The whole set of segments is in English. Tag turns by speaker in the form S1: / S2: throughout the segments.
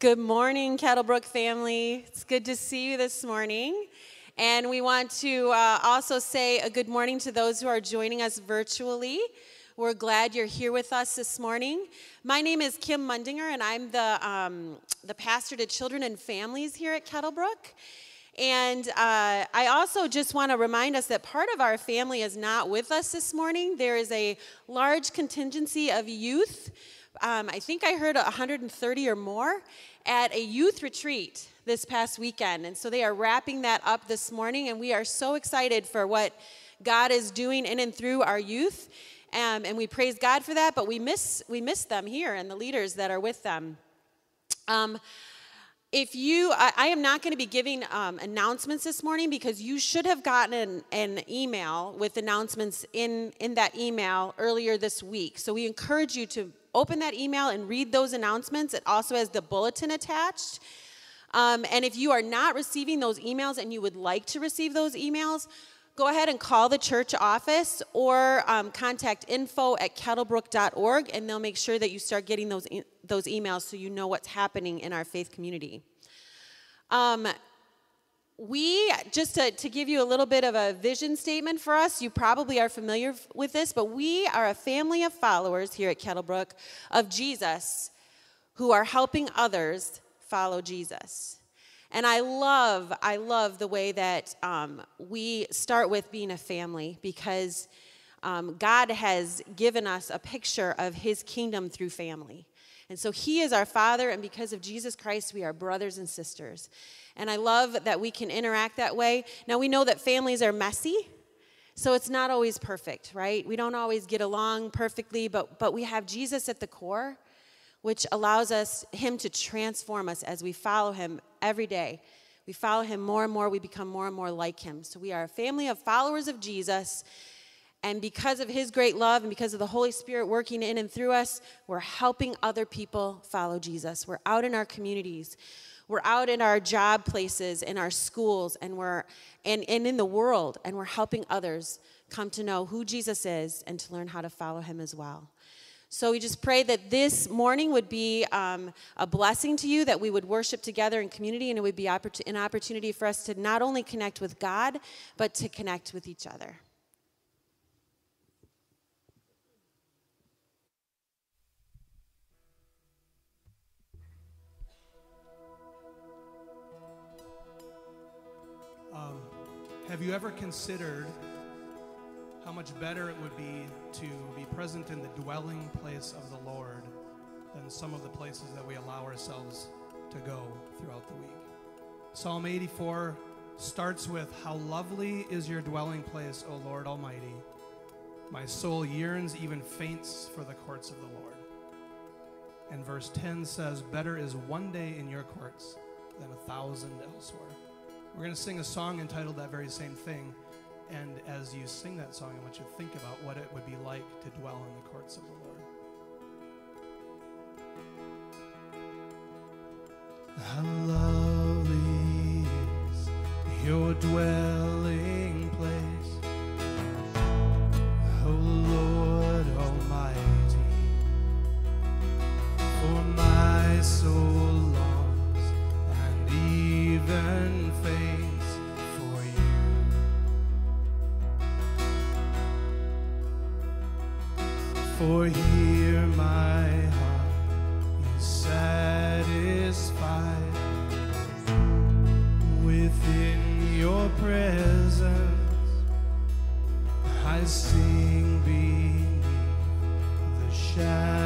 S1: Good morning, Kettlebrook family. It's good to see you this morning. And we want to uh, also say a good morning to those who are joining us virtually. We're glad you're here with us this morning. My name is Kim Mundinger, and I'm the, um, the pastor to children and families here at Kettlebrook. And uh, I also just want to remind us that part of our family is not with us this morning. There is a large contingency of youth. Um, I think I heard 130 or more at a youth retreat this past weekend. And so they are wrapping that up this morning, and we are so excited for what God is doing in and through our youth. Um, and we praise God for that, but we miss, we miss them here and the leaders that are with them. Um, if you i, I am not going to be giving um, announcements this morning because you should have gotten an, an, email with announcements in in that email earlier this week so we encourage you to open that email and read those announcements it also has the bulletin attached um, and if you are not receiving those emails and you would like to receive those emails go ahead and call the church office or um, contact info at kettlebrook.org and they'll make sure that you start getting those, e- those emails so you know what's happening in our faith community. Um, we, just to, to give you a little bit of a vision statement for us, you probably are familiar with this, but we are a family of followers here at Kettlebrook of Jesus who are helping others follow Jesus. And I love, I love the way that um, we start with being a family because um, God has given us a picture of his kingdom through family. And so he is our father, and because of Jesus Christ, we are brothers and sisters. And I love that we can interact that way. Now, we know that families are messy. So it's not always perfect, right? We don't always get along perfectly, but, but we have Jesus at the core which allows us him to transform us as we follow him every day. We follow him more and more, we become more and more like him. So we are a family of followers of Jesus. And because of his great love and because of the Holy Spirit working in and through us, we're helping other people follow Jesus. We're out in our communities. We're out in our job places, in our schools, and we're and, and in the world, and we're helping others come to know who Jesus is and to learn how to follow him as well. So we just pray that this morning would be um, a blessing to you, that we would worship together in community, and it would be an opportunity for us to not only connect with God, but to connect with each other.
S2: Have you ever considered how much better it would be to be present in the dwelling place of the Lord than some of the places that we allow ourselves to go throughout the week. Psalm 84 starts with How lovely is your dwelling place, O Lord Almighty. My soul yearns, even faints for the courts of the Lord. And verse 10 says, Better is one day in your courts than a thousand elsewhere. We're going to sing a song entitled that very same thing. And as you sing that song, I want you to think about what it would be like to dwell in the courts of the Lord. How lovely is your dwelling place, O Lord Almighty. For my soul longs and even faints for you. For here my heart is satisfied within your presence. I sing beneath the shadow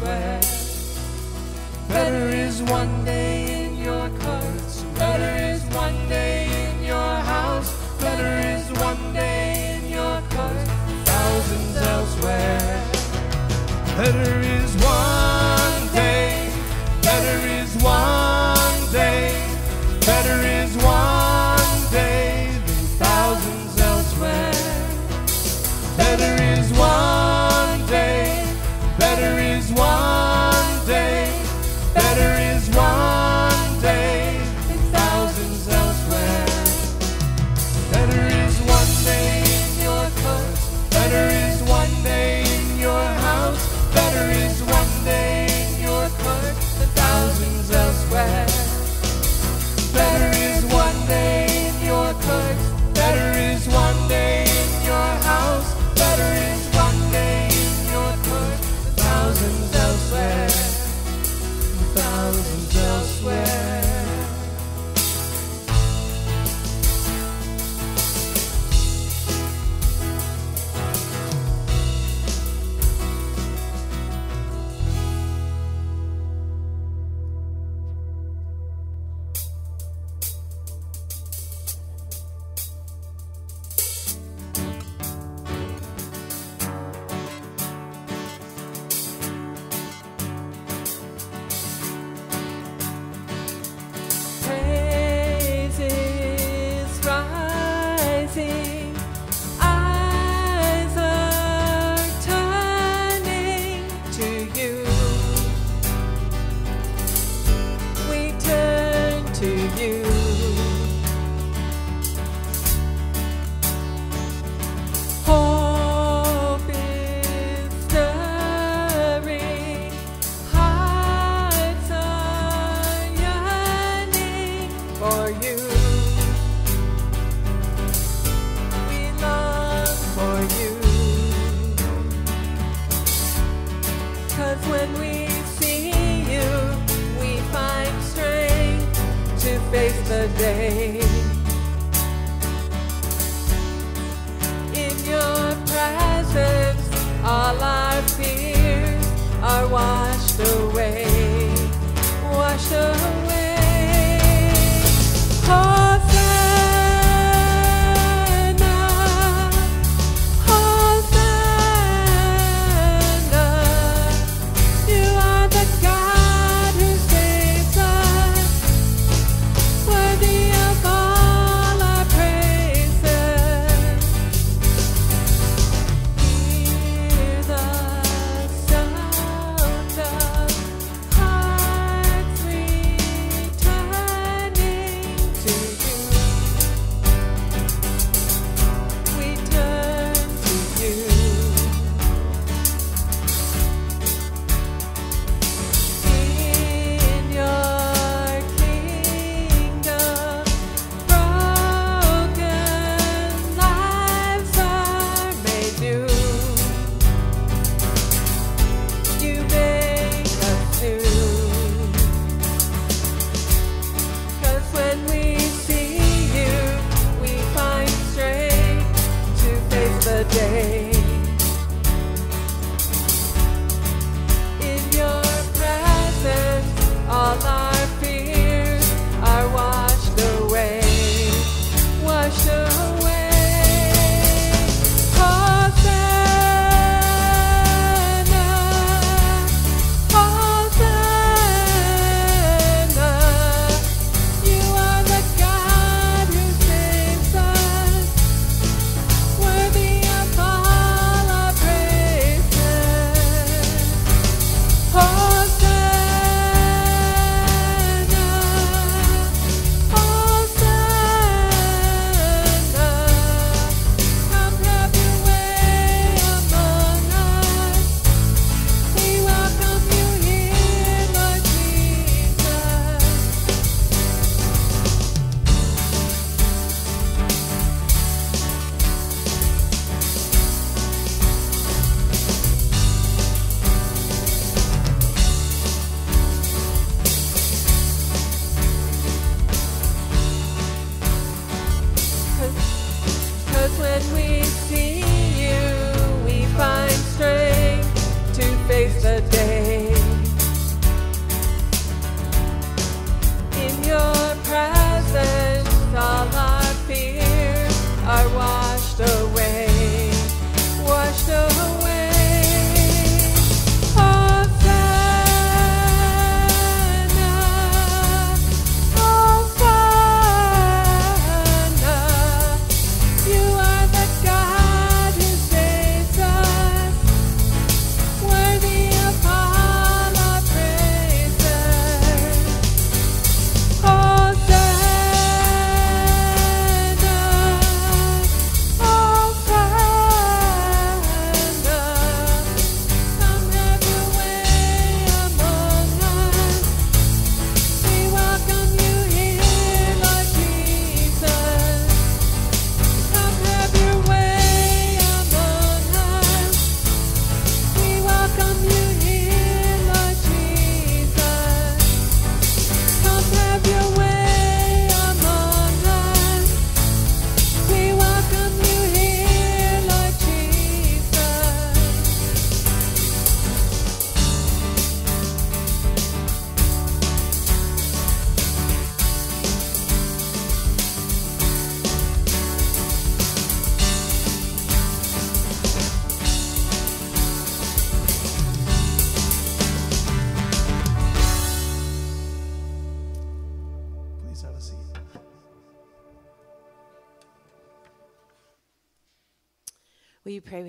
S2: sweat.
S3: Better is one day in your coats, better is one day in your house, better is one day in your coat, thousands elsewhere. Better to you.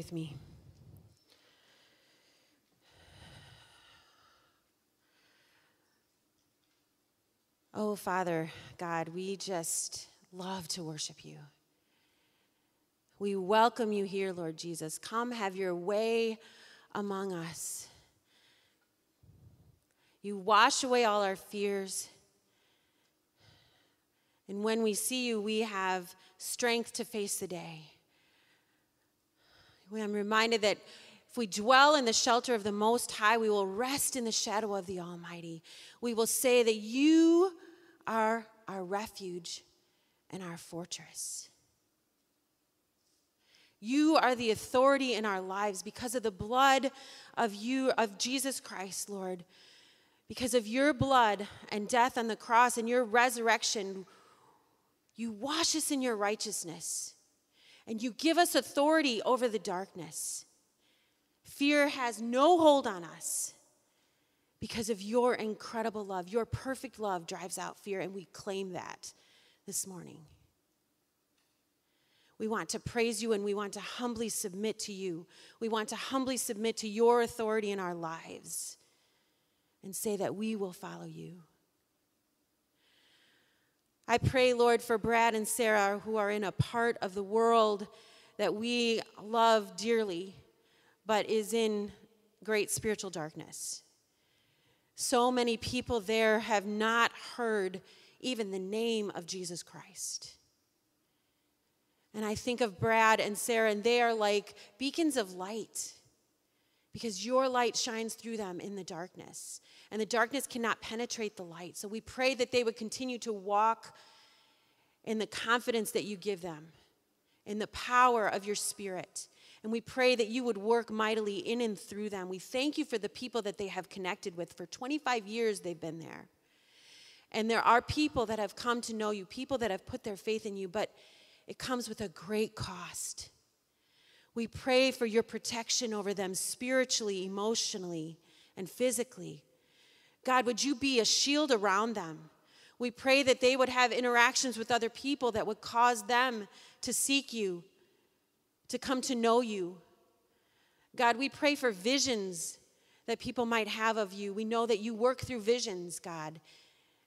S1: With me? Oh, Father God, we just love to worship you. We welcome you here, Lord Jesus. Come have your way among us. You wash away all our fears. And when we see you, we have strength to face the day. I'm reminded that if we dwell in the shelter of the Most High, we will rest in the shadow of the Almighty. We will say that you are our refuge and our fortress. You are the authority in our lives because of the blood of you, of Jesus Christ, Lord. Because of your blood and death on the cross and your resurrection, you wash us in your righteousness and you give us authority over the darkness. Fear has no hold on us because of your incredible love. Your perfect love drives out fear, and we claim that this morning. We want to praise you and we want to humbly submit to you. We want to humbly submit to your authority in our lives and say that we will follow you. I pray, Lord, for Brad and Sarah who are in a part of the world that we love dearly, but is in great spiritual darkness. So many people there have not heard even the name of Jesus Christ. And I think of Brad and Sarah, and they are like beacons of light because your light shines through them in the darkness. And the darkness cannot penetrate the light. So we pray that they would continue to walk in the confidence that you give them, in the power of your spirit. And we pray that you would work mightily in and through them. We thank you for the people that they have connected with. For 25 years, they've been there. And there are people that have come to know you, people that have put their faith in you, but it comes with a great cost. We pray for your protection over them spiritually, emotionally, and physically. God, would you be a shield around them? We pray that they would have interactions with other people that would cause them to seek you, to come to know you. God, we pray for visions that people might have of you. We know that you work through visions, God.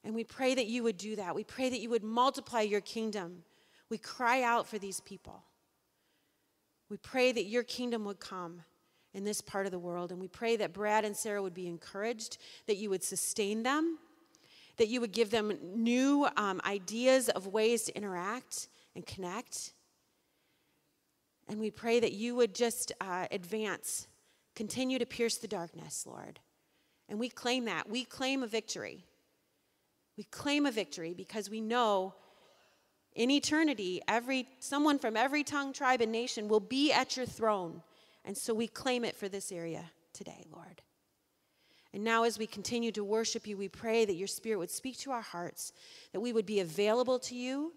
S1: And we pray that you would do that. We pray that you would multiply your kingdom. We cry out for these people. We pray that your kingdom would come in this part of the world. And we pray that Brad and Sarah would be encouraged, that you would sustain them, that you would give them new um, ideas of ways to interact and connect. And we pray that you would just uh, advance, continue to pierce the darkness, Lord. And we claim that. We claim a victory. We claim a victory because we know in eternity, every, someone from every tongue, tribe, and nation will be at your throne. And so we claim it for this area today, Lord. And now, as we continue to worship you, we pray that your Spirit would speak to our hearts, that we would be available to you,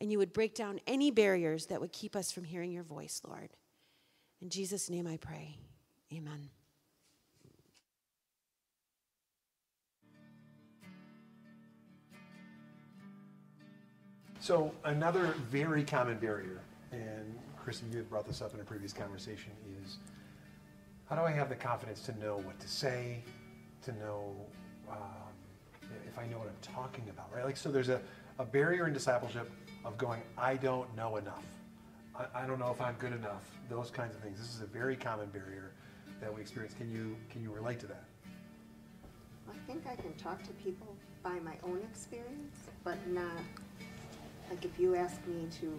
S1: and you would break down any barriers that would keep us from hearing your voice, Lord. In Jesus' name I pray. Amen.
S4: So another very common barrier, and Chrissy, you had brought this up in a previous conversation, is how do I have the confidence to know what to say, to know um, if I know what I'm talking about, right? Like, so there's a, a barrier in discipleship of going, I don't know enough. I, I don't know if I'm good enough. Those kinds of things. This is a very common barrier that we experience. Can you can you relate to that?
S5: I think I can talk to people by my own experience, but not like if you ask me to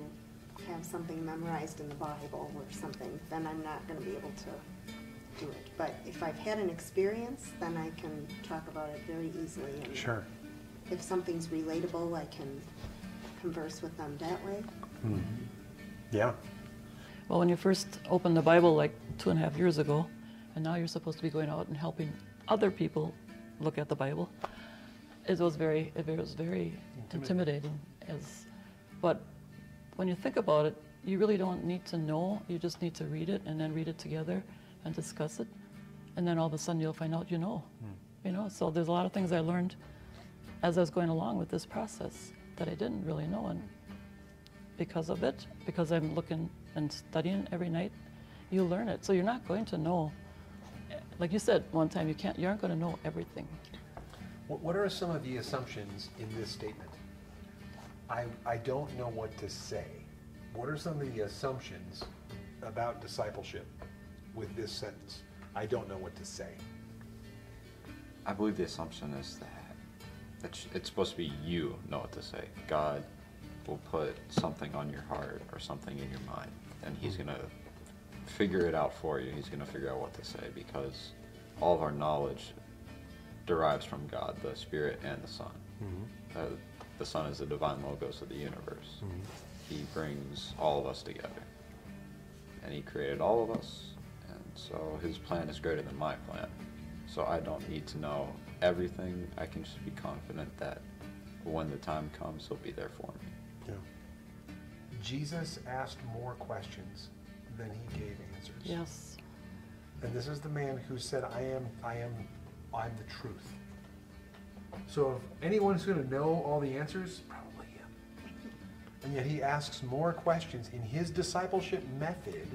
S5: have something memorized in the Bible or something, then I'm not going to be able to do it. But if I've had an experience, then I can talk about it very easily. And
S4: Sure.
S5: If something's relatable, I can converse with them that way. Hmm.
S4: Yeah.
S6: Well, when you first opened the Bible like two and a half years ago, and now you're supposed to be going out and helping other people look at the Bible, it was very, it was very intimidating. As, but when you think about it, you really don't need to know. You just need to read it and then read it together and discuss it, and then all of a sudden you'll find out you know. Hmm. You know. So there's a lot of things I learned as I was going along with this process that I didn't really know, and because of it, because I'm looking and studying every night you learn it. So you're not going to know, like you said one time, you can't, you aren't going to know everything.
S4: What, what are some of the assumptions in this statement? I, I don't know what to say. What are some of the assumptions about discipleship with this sentence? I don't know what to say.
S7: I believe the assumption is that it's, it's supposed to be you know what to say. God will put something on your heart or something in your mind, and He's going to figure it out for you. He's going to figure out what to say because all of our knowledge derives from God, the Spirit, and the Son.
S4: Mm-hmm.
S7: Uh, the Son is the divine logos of the universe.
S4: Mm-hmm.
S7: He brings all of us together. And He created all of us, and so His plan is greater than my plan. So I don't need to know everything. I can just be confident that when the time comes, He'll be there for me.
S4: Yeah. Jesus asked more questions than he gave answers.
S6: Yes.
S4: And this is the man who said, I am, I am, I'm the truth. So if anyone's going to know all the answers, probably him. And yet he asks more questions. In his discipleship method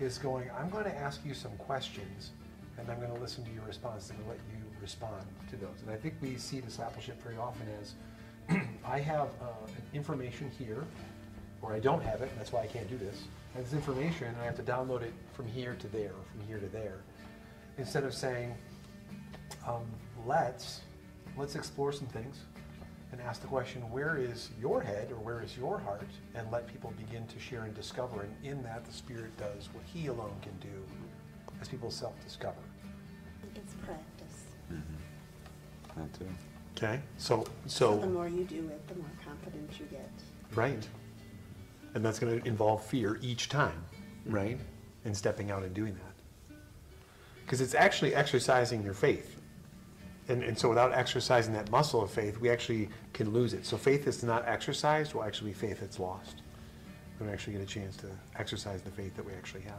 S4: is going, I'm going to ask you some questions and I'm going to listen to your response and let you respond to those. And I think we see discipleship very often as I have uh, information here, or I don't have it, and that's why I can't do this. I have this information, and I have to download it from here to there, or from here to there. Instead of saying, um, let's let's explore some things and ask the question, where is your head or where is your heart? And let people begin to share and discover. And in that, the Spirit does what He alone can do as people self-discover.
S5: It's practice. Mm-hmm.
S7: That too.
S4: Okay. So
S5: So the more you do it, the more confident you get.
S4: right. And that's going to involve fear each time, right? Mm-hmm. And stepping out and doing that. Because it's actually exercising your faith. And, and so without exercising that muscle of faith, we actually can lose it. So faith that's not exercised will actually be faith that's lost. We don't actually get a chance to exercise the faith that we actually have.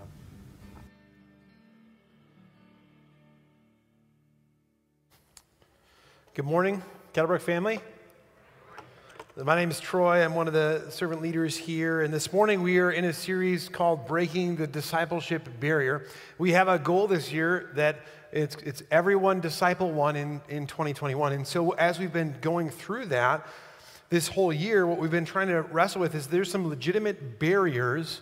S8: Good morning, Kettlebrook family. My name is Troy. I'm one of the servant leaders here. And this morning we are in a series called Breaking the Discipleship Barrier. We have a goal this year that it's, it's everyone disciple one in, in 2021. And so as we've been going through that this whole year, what we've been trying to wrestle with is there's some legitimate barriers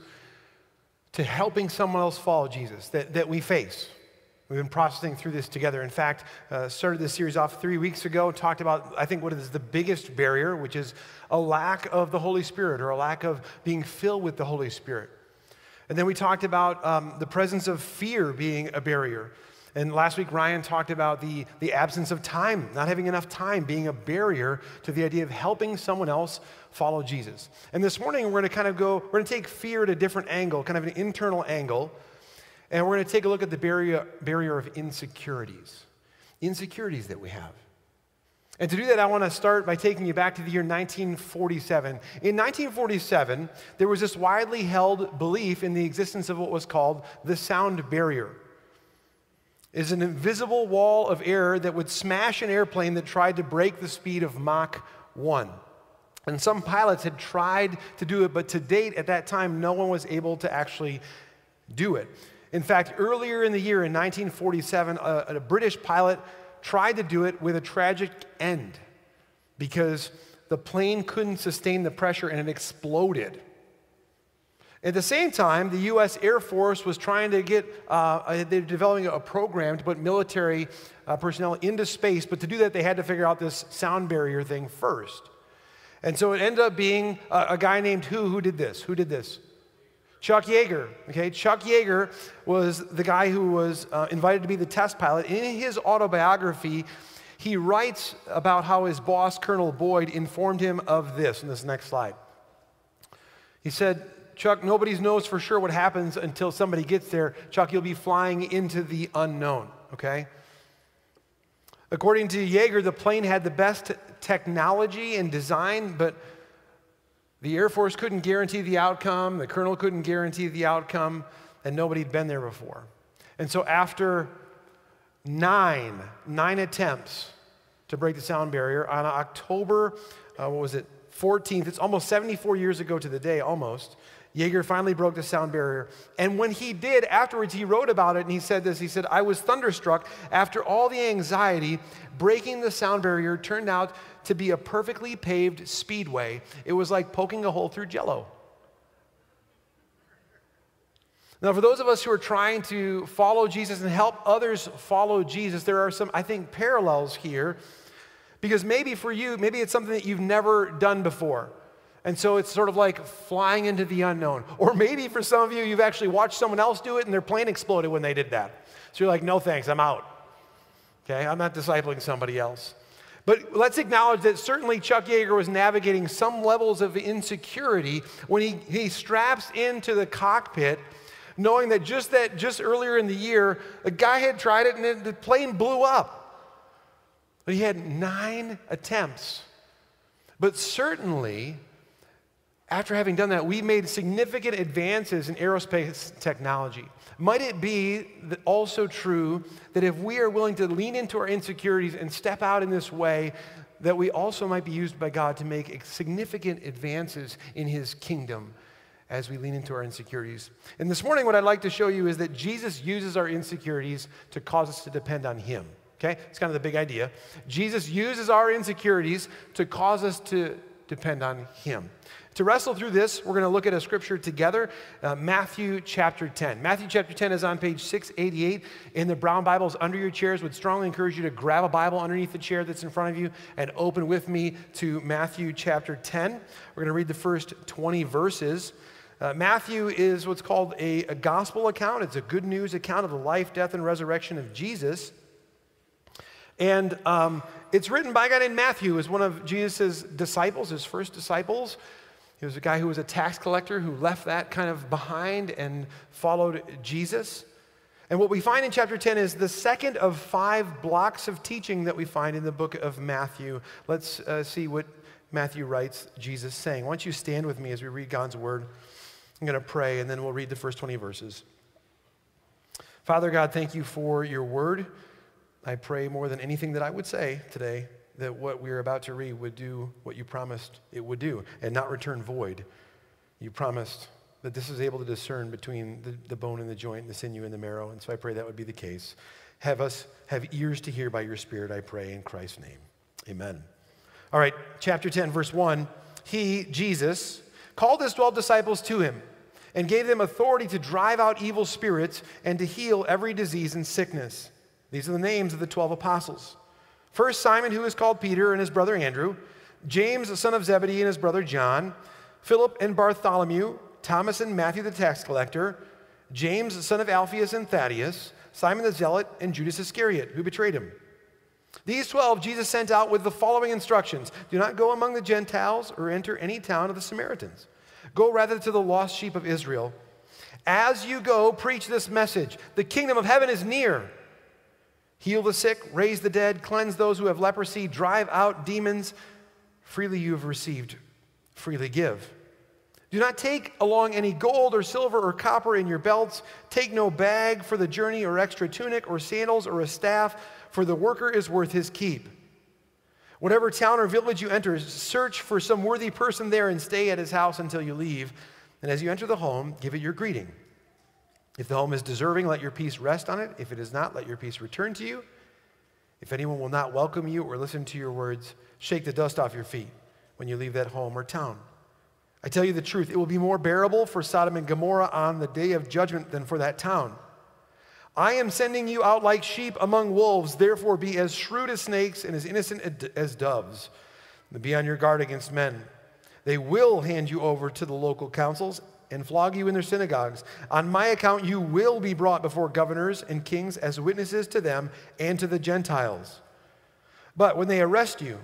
S8: to helping someone else follow Jesus that, that we face. We've been processing through this together. In fact, uh, started this series off three weeks ago, talked about, I think, what is the biggest barrier, which is a lack of the Holy Spirit or a lack of being filled with the Holy Spirit. And then we talked about um, the presence of fear being a barrier. And last week, Ryan talked about the, the absence of time, not having enough time being a barrier to the idea of helping someone else follow Jesus. And this morning, we're going to kind of go, we're going to take fear at a different angle, kind of an internal angle. And we're going to take a look at the barrier, barrier of insecurities, insecurities that we have. And to do that, I want to start by taking you back to the year 1947. In 1947, there was this widely held belief in the existence of what was called the sound barrier. Is an invisible wall of air that would smash an airplane that tried to break the speed of Mach 1. And some pilots had tried to do it, but to date, at that time, no one was able to actually do it. In fact, earlier in the year in 1947, a, a, British pilot tried to do it with a tragic end because the plane couldn't sustain the pressure and it exploded. At the same time, the U.S. Air Force was trying to get, uh, they're developing a program to put military uh, personnel into space, but to do that, they had to figure out this sound barrier thing first. And so it ended up being a, a guy named who who did this? Who did this? Chuck Yeager. Okay, Chuck Yeager was the guy who was uh, invited to be the test pilot. In his autobiography, he writes about how his boss, Colonel Boyd, informed him of this in this next slide. He said, Chuck, nobody knows for sure what happens until somebody gets there. Chuck, you'll be flying into the unknown, okay? According to Yeager, the plane had the best technology and design, but the Air Force couldn't guarantee the outcome, the colonel couldn't guarantee the outcome, and nobody had been there before. And so after nine, nine attempts to break the sound barrier, on October, uh, what was it, 14th, it's almost 74 years ago to the day, almost, Yeager finally broke the sound barrier. And when he did, afterwards, he wrote about it and he said this He said, I was thunderstruck after all the anxiety. Breaking the sound barrier turned out to be a perfectly paved speedway. It was like poking a hole through jello. Now, for those of us who are trying to follow Jesus and help others follow Jesus, there are some, I think, parallels here. Because maybe for you, maybe it's something that you've never done before. And so it's sort of like flying into the unknown. Or maybe for some of you, you've actually watched someone else do it and their plane exploded when they did that. So you're like, no thanks, I'm out. Okay, I'm not discipling somebody else. But let's acknowledge that certainly Chuck Yeager was navigating some levels of insecurity when he, he straps into the cockpit knowing that just that just earlier in the year, a guy had tried it and the plane blew up. But he had nine attempts. But certainly, after having done that, we made significant advances in aerospace technology. Might it be also true that if we are willing to lean into our insecurities and step out in this way, that we also might be used by God to make significant advances in His kingdom as we lean into our insecurities. And this morning, what I'd like to show you is that Jesus uses our insecurities to cause us to depend on Him. Okay? It's kind of the big idea. Jesus uses our insecurities to cause us to depend on Him. To wrestle through this, we're going to look at a scripture together uh, Matthew chapter 10. Matthew chapter 10 is on page 688 in the brown Bibles under your chairs. Would strongly encourage you to grab a Bible underneath the chair that's in front of you and open with me to Matthew chapter 10. We're going to read the first 20 verses. Uh, Matthew is what's called a, a gospel account. It's a good news account of the life, death, and resurrection of Jesus. And um, it's written by a guy named Matthew, who was one of Jesus' disciples, his first disciples. He was a guy who was a tax collector who left that kind of behind and followed Jesus. And what we find in chapter 10 is the second of five blocks of teaching that we find in the book of Matthew. Let's uh, see what Matthew writes Jesus saying. Why don't you stand with me as we read God's word? I'm going to pray and then we'll read the first 20 verses. Father God, thank you for your word. I pray more than anything that I would say today that what we're about to read would do what you promised it would do and not return void. You promised that this is able to discern between the, the bone and the joint, and the sinew and the marrow. And so I pray that would be the case. Have us have ears to hear by your Spirit, I pray, in Christ's name. Amen. All right, chapter 10, verse 1. He, Jesus, called his 12 disciples to him and gave them authority to drive out evil spirits and to heal every disease and sickness. These are the names of the 12 apostles. First, Simon, who is called Peter, and his brother Andrew, James, the son of Zebedee, and his brother John, Philip and Bartholomew, Thomas and Matthew the tax collector, James, the son of Alphaeus and Thaddeus, Simon the zealot, and Judas Iscariot, who betrayed him. These 12 Jesus sent out with the following instructions Do not go among the Gentiles or enter any town of the Samaritans. Go rather to the lost sheep of Israel. As you go, preach this message The kingdom of heaven is near. Heal the sick, raise the dead, cleanse those who have leprosy, drive out demons. Freely you have received, freely give. Do not take along any gold or silver or copper in your belts. Take no bag for the journey or extra tunic or sandals or a staff, for the worker is worth his keep. Whatever town or village you enter, search for some worthy person there and stay at his house until you leave. And as you enter the home, give it your greeting. If the home is deserving, let your peace rest on it. If it is not, let your peace return to you. If anyone will not welcome you or listen to your words, shake the dust off your feet when you leave that home or town. I tell you the truth, it will be more bearable for Sodom and Gomorrah on the day of judgment than for that town. I am sending you out like sheep among wolves, therefore be as shrewd as snakes and as innocent as doves. Be on your guard against men. They will hand you over to the local councils and flog you in their synagogues. On my account, you will be brought before governors and kings as witnesses to them and to the Gentiles. But when they arrest you,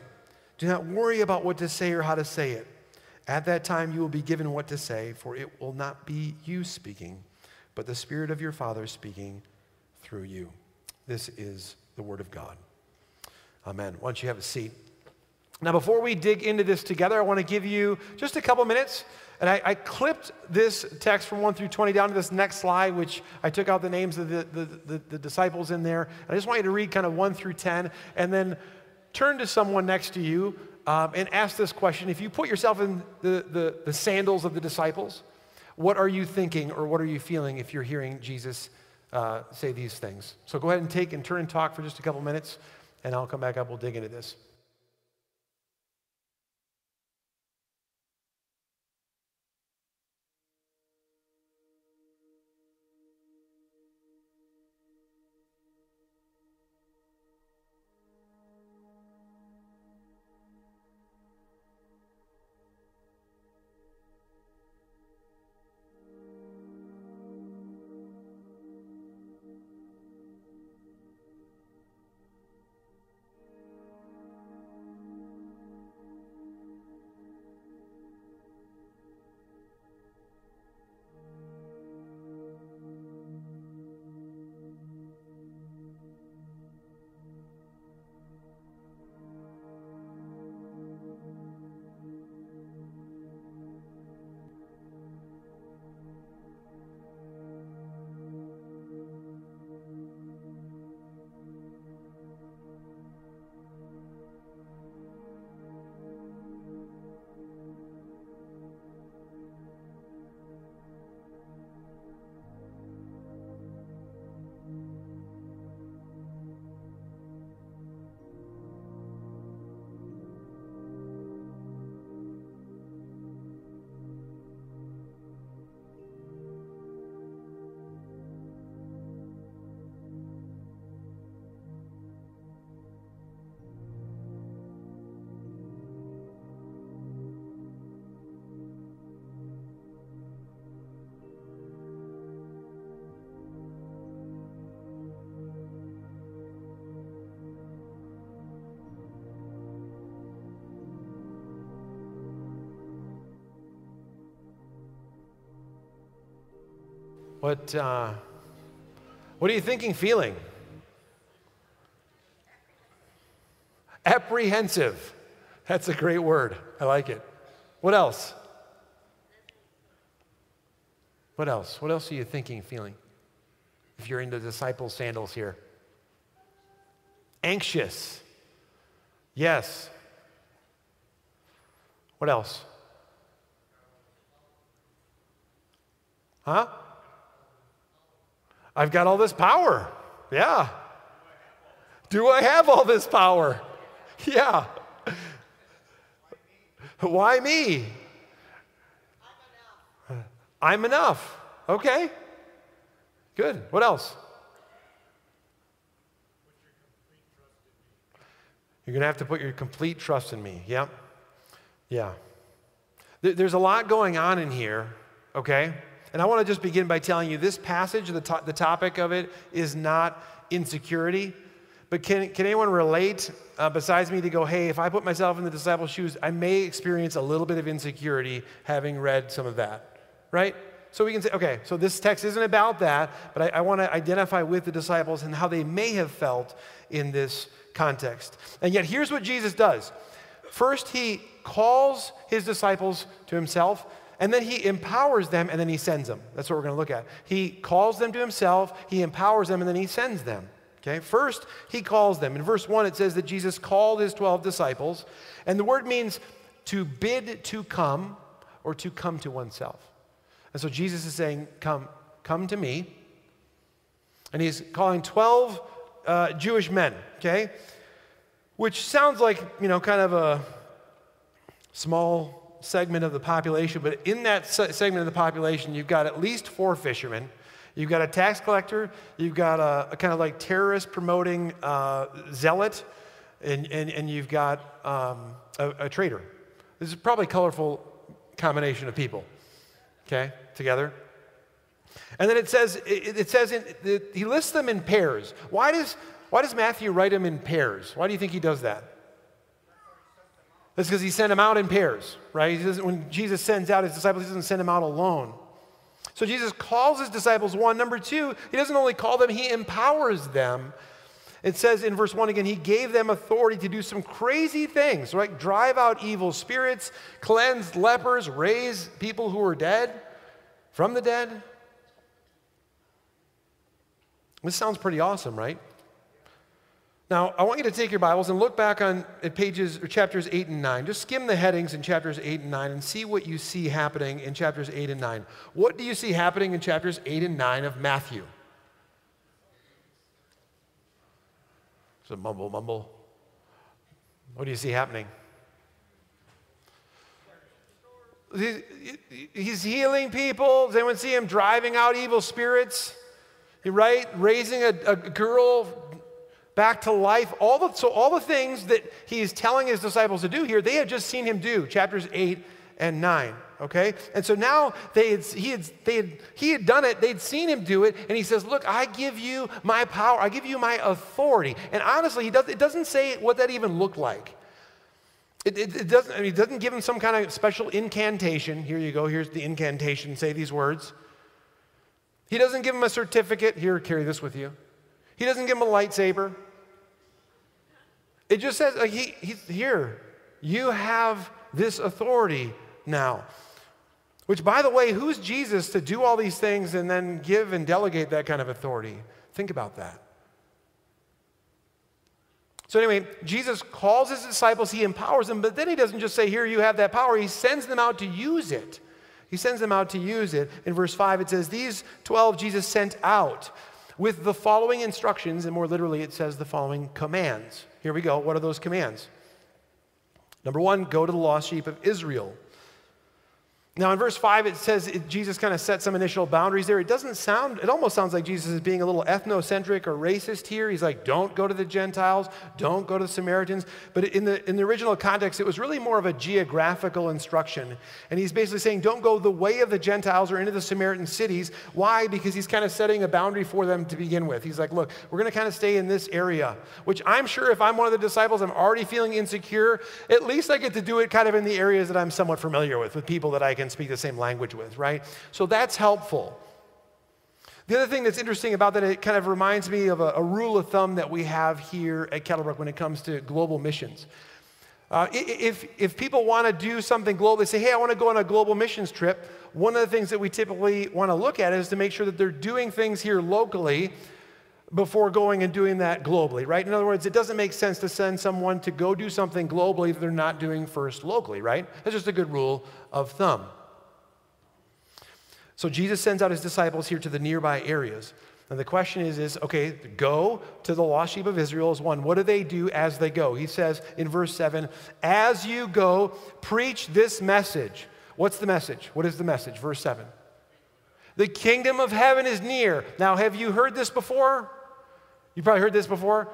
S8: do not worry about what to say or how to say it. At that time, you will be given what to say, for it will not be you speaking, but the Spirit of your Father speaking through you. This is the Word of God. Amen. Why don't you have a seat? Now, before we dig into this together, I want to give you just a couple minutes and I, I, clipped this text from 1 through 20 down to this next slide, which I took out the names of the, the, the, the disciples in there. I just want you to read kind of 1 through 10 and then turn to someone next to you um, and ask this question. If you put yourself in the, the, the sandals of the disciples, What are you thinking or what are you feeling if you're hearing Jesus uh, say these things? So go ahead and take and turn and talk for just a couple minutes, and I'll come back up. We'll dig into this. What, uh, what are you thinking, feeling? Apprehensive. That's a great word. I like it. What else? What else? What else are you thinking, feeling? If you're in the disciples' sandals here. Anxious. Yes. What else? Huh? I've got all this power. Yeah. Do I have all this power? Yeah. Why me? I'm enough. Okay. Good. What else? You're going to have to put your complete trust in me. Yep. Yeah. There's a lot going on in here, okay? And I want to just begin by telling you this passage, the, to- the topic of it, is not insecurity. But can, can anyone relate, uh, besides me, to go, hey, if I put myself in the disciples' shoes, I may experience a little bit of insecurity having read some of that, right? So we can say, okay, so this text isn't about that, but I, I want to identify with the disciples and how they may have felt in this context. And yet, here's what Jesus does first, he calls his disciples to himself. And then he empowers them and then he sends them. That's what we're going to look at. He calls them to himself, he empowers them, and then he sends them. Okay, first he calls them. In verse 1, it says that Jesus called his 12 disciples, and the word means to bid to come or to come to oneself. And so Jesus is saying, Come, come to me. And he's calling 12 uh, Jewish men, okay? Which sounds like, you know, kind of a small segment of the population, but in that segment of the population, you've got at least four fishermen. You've got a tax collector, you've got a, a kind of like terrorist promoting uh, zealot, and, and, and you've got um, a, a traitor. This is probably a colorful combination of people, okay, together. And then it says, it, it says in, it, he lists them in pairs. Why does, why does Matthew write them in pairs? Why do you think he does that? That's because he sent them out in pairs, right? When Jesus sends out his disciples, he doesn't send them out alone. So Jesus calls his disciples one. Number two, he doesn't only call them, he empowers them. It says in verse 1 again, he gave them authority to do some crazy things, right? Drive out evil spirits, cleanse lepers, raise people who are dead from the dead. This sounds pretty awesome, right? Now, I want you to take your Bibles and look back on pages or chapters 8 and 9. Just skim the headings in chapters 8 and 9 and see what you see happening in chapters 8 and 9. What do you see happening in chapters 8 and 9 of Matthew? So mumble, mumble. What do you see happening? He's healing people. Does anyone see him driving out evil spirits? Right? Raising a, a girl back to life. All the, so, all the things that he's telling his disciples to do here, they had just seen him do, chapters 8 and 9. Okay? And so now they had, he, had, they had, he had done it, they'd seen him do it, and he says, Look, I give you my power, I give you my authority. And honestly, he does, it doesn't say what that even looked like. It, it, it doesn't, I mean, it doesn't give him some kind of special incantation. Here you go, here's the incantation, say these words. He doesn't give him a certificate. Here, carry this with you. He doesn't give him a lightsaber. It just says, like, he, here. You have this authority now. Which, by the way, who's Jesus to do all these things and then give and delegate that kind of authority? Think about that. So, anyway, Jesus calls his disciples, he empowers them, but then he doesn't just say, Here, you have that power. He sends them out to use it. He sends them out to use it. In verse 5, it says, These 12 Jesus sent out with the following instructions, and more literally, it says the following commands. Here we go. What are those commands? Number one, go to the lost sheep of Israel. Now, in verse 5, it says it, Jesus kind of set some initial boundaries there. It doesn't sound, it almost sounds like Jesus is being a little ethnocentric or racist here. He's like, don't go to the Gentiles, don't go to the Samaritans. But in the, in the original context, it was really more of a geographical instruction. And he's basically saying, don't go the way of the Gentiles or into the Samaritan cities. Why? Because he's kind of setting a boundary for them to begin with. He's like, look, we're going to kind of stay in this area, which I'm sure if I'm one of the disciples, I'm already feeling insecure. At least I get to do it kind of in the areas that I'm somewhat familiar with, with people that I can can speak the same language with, right? So that's helpful. The other thing that's interesting about that, it kind of reminds me of a, a rule of thumb that we have here at Kettlebrook when it comes to global missions. Uh, if, if people want to do something global, they say, hey, I want to go on a global missions trip. One of the things that we typically want to look at is to make sure that they're doing things here locally before going and doing that globally, right? In other words, it doesn't make sense to send someone to go do something globally if they're not doing first locally, right? That's just a good rule of thumb. So Jesus sends out his disciples here to the nearby areas. And the question is, is okay, go to the lost sheep of Israel is one. What do they do as they go? He says in verse 7, as you go, preach this message. What's the message? What is the message? Verse 7. The kingdom of heaven is near. Now, have you heard this before? You probably heard this before.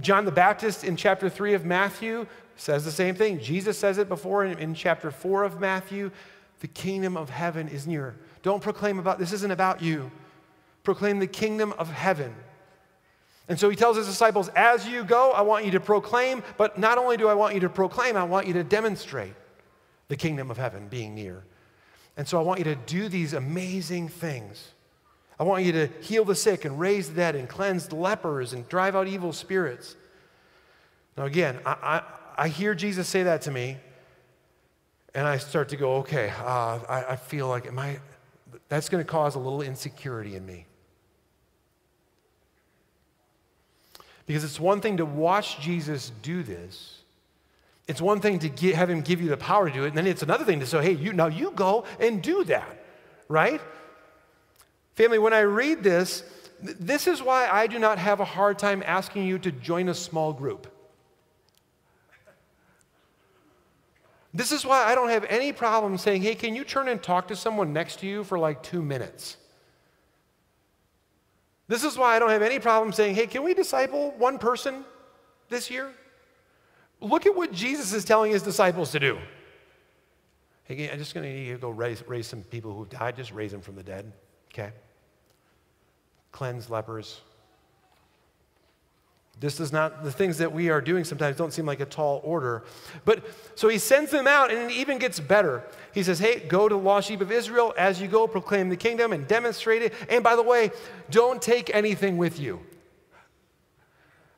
S8: John the Baptist in chapter 3 of Matthew says the same thing. Jesus says it before in, in chapter 4 of Matthew. The kingdom of heaven is near. Don't proclaim about this isn't about you. Proclaim the kingdom of heaven. And so he tells his disciples, as you go, I want you to proclaim, but not only do I want you to proclaim, I want you to demonstrate the kingdom of heaven being near. And so I want you to do these amazing things. I want you to heal the sick and raise the dead and cleanse the lepers and drive out evil spirits. Now, again, I, I, I hear Jesus say that to me, and I start to go, okay, uh, I, I feel like, am I, that's going to cause a little insecurity in me. Because it's one thing to watch Jesus do this. It's one thing to get, have him give you the power to do it, and then it's another thing to say, hey, you, now you go and do that, right? Family, when I read this, this is why I do not have a hard time asking you to join a small group. This is why I don't have any problem saying, hey, can you turn and talk to someone next to you for like two minutes? This is why I don't have any problem saying, hey, can we disciple one person this year? Look at what Jesus is telling his disciples to do. Hey, I'm just going to go raise, raise some people who have died, just raise them from the dead, okay? Cleanse lepers. This is not the things that we are doing sometimes don't seem like a tall order. But so he sends them out, and it even gets better. He says, Hey, go to the lost sheep of Israel. As you go, proclaim the kingdom and demonstrate it. And by the way, don't take anything with you.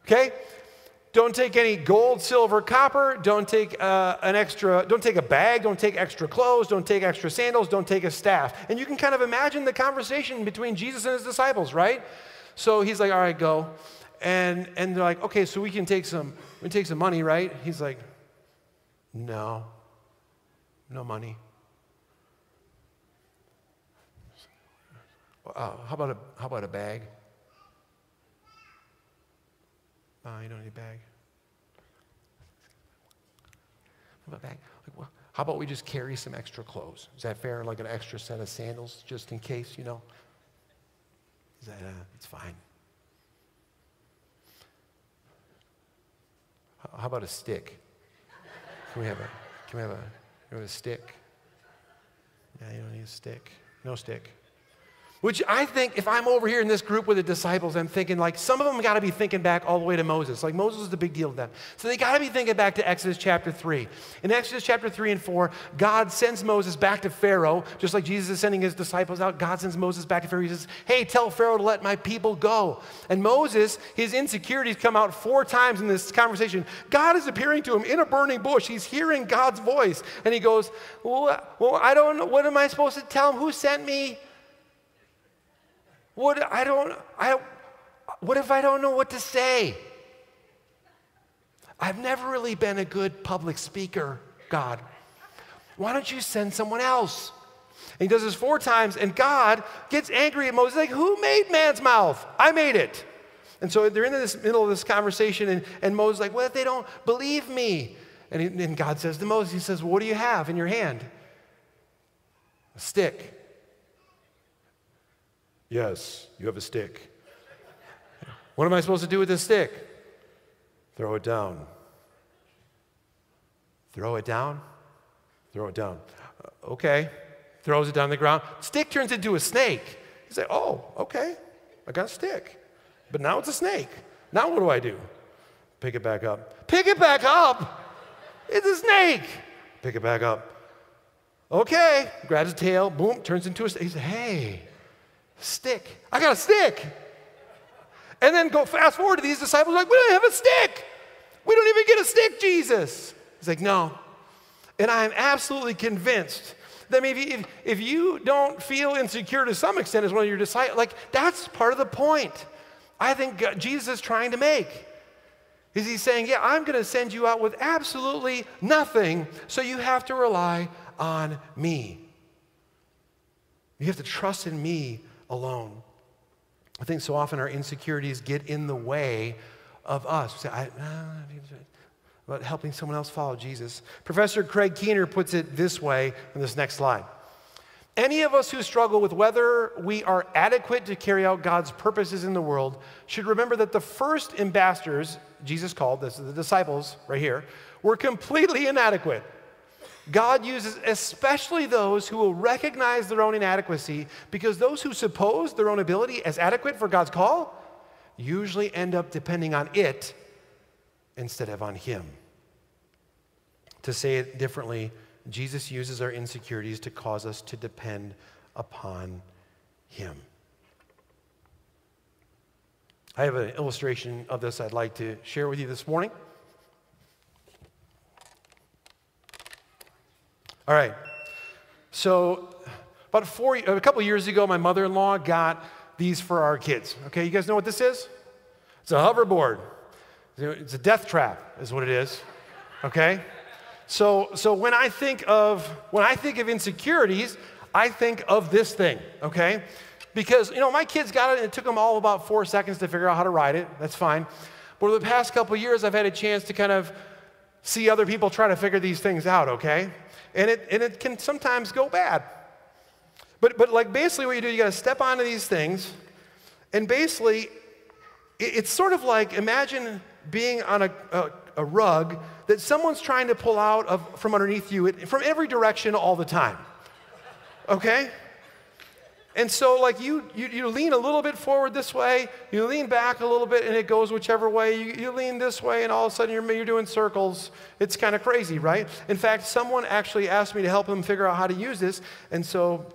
S8: Okay? Don't take any gold, silver, copper. Don't take uh, an extra, don't take a bag. Don't take extra clothes. Don't take extra sandals. Don't take a staff. And you can kind of imagine the conversation between Jesus and his disciples, right? So he's like, all right, go. And, and they're like, okay, so we can take some, we can take some money, right? He's like, no, no money. Uh, how, about a, how about a bag? Uh, you don't need a bag. How about bag? Like, well, how about we just carry some extra clothes? Is that fair? Like an extra set of sandals, just in case, you know? Is that, uh, it's fine. How about a stick? Can we have a, can we have a, we have a stick? Yeah, you don't need a stick. No stick. Which I think, if I'm over here in this group with the disciples, I'm thinking like some of them got to be thinking back all the way to Moses. Like Moses is the big deal to them. So they got to be thinking back to Exodus chapter 3. In Exodus chapter 3 and 4, God sends Moses back to Pharaoh, just like Jesus is sending his disciples out. God sends Moses back to Pharaoh. He says, Hey, tell Pharaoh to let my people go. And Moses, his insecurities come out four times in this conversation. God is appearing to him in a burning bush. He's hearing God's voice. And he goes, Well, well I don't know. What am I supposed to tell him? Who sent me? What I don't I what if I don't know what to say? I've never really been a good public speaker, God. Why don't you send someone else? And he does this four times, and God gets angry at Moses, like, Who made man's mouth? I made it. And so they're in this middle of this conversation, and, and Moses like, Well, if they don't believe me? And, he, and God says to Moses, He says, well, What do you have in your hand? A stick. Yes, you have a stick. What am I supposed to do with this stick? Throw it down. Throw it down? Throw it down. Uh, okay. Throws it down the ground. Stick turns into a snake. You say, oh, okay. I got a stick. But now it's a snake. Now what do I do? Pick it back up. Pick it back up? It's a snake. Pick it back up. Okay. Grabs the tail, boom, turns into a snake. He says, hey, Stick. I got a stick. And then go fast forward to these disciples, like, we don't have a stick. We don't even get a stick, Jesus. He's like, no. And I'm absolutely convinced that maybe if, if you don't feel insecure to some extent as one of your disciples, like that's part of the point I think God, Jesus is trying to make. Is he saying, yeah, I'm going to send you out with absolutely nothing, so you have to rely on me. You have to trust in me alone. I think so often our insecurities get in the way of us. We say, I, uh, about helping someone else follow Jesus. Professor Craig Keener puts it this way in this next slide. Any of us who struggle with whether we are adequate to carry out God's purposes in the world should remember that the first ambassadors Jesus called, this is the disciples right here, were completely inadequate. God uses especially those who will recognize their own inadequacy because those who suppose their own ability as adequate for God's call usually end up depending on it instead of on Him. To say it differently, Jesus uses our insecurities to cause us to depend upon Him. I have an illustration of this I'd like to share with you this morning. All right. So, about four, a couple years ago, my mother in law got these for our kids. Okay, you guys know what this is? It's a hoverboard. It's a death trap, is what it is. Okay? So, so when I think of when I think of insecurities, I think of this thing, okay? Because you know, my kids got it and it took them all about four seconds to figure out how to ride it. That's fine. But over the past couple years, I've had a chance to kind of see other people try to figure these things out, okay? And it, and it can sometimes go bad. But, but like basically what you do, you got to step onto these things, and basically, it, it's sort of like imagine being on a, a, a, rug that someone's trying to pull out of, from underneath you from every direction all the time. Okay? And so, like, you, you, you, lean a little bit forward this way, you lean back a little bit, and it goes whichever way. You, you lean this way, and all of a sudden you're, you're doing circles. It's kind of crazy, right? In fact, someone actually asked me to help them figure out how to use this. And so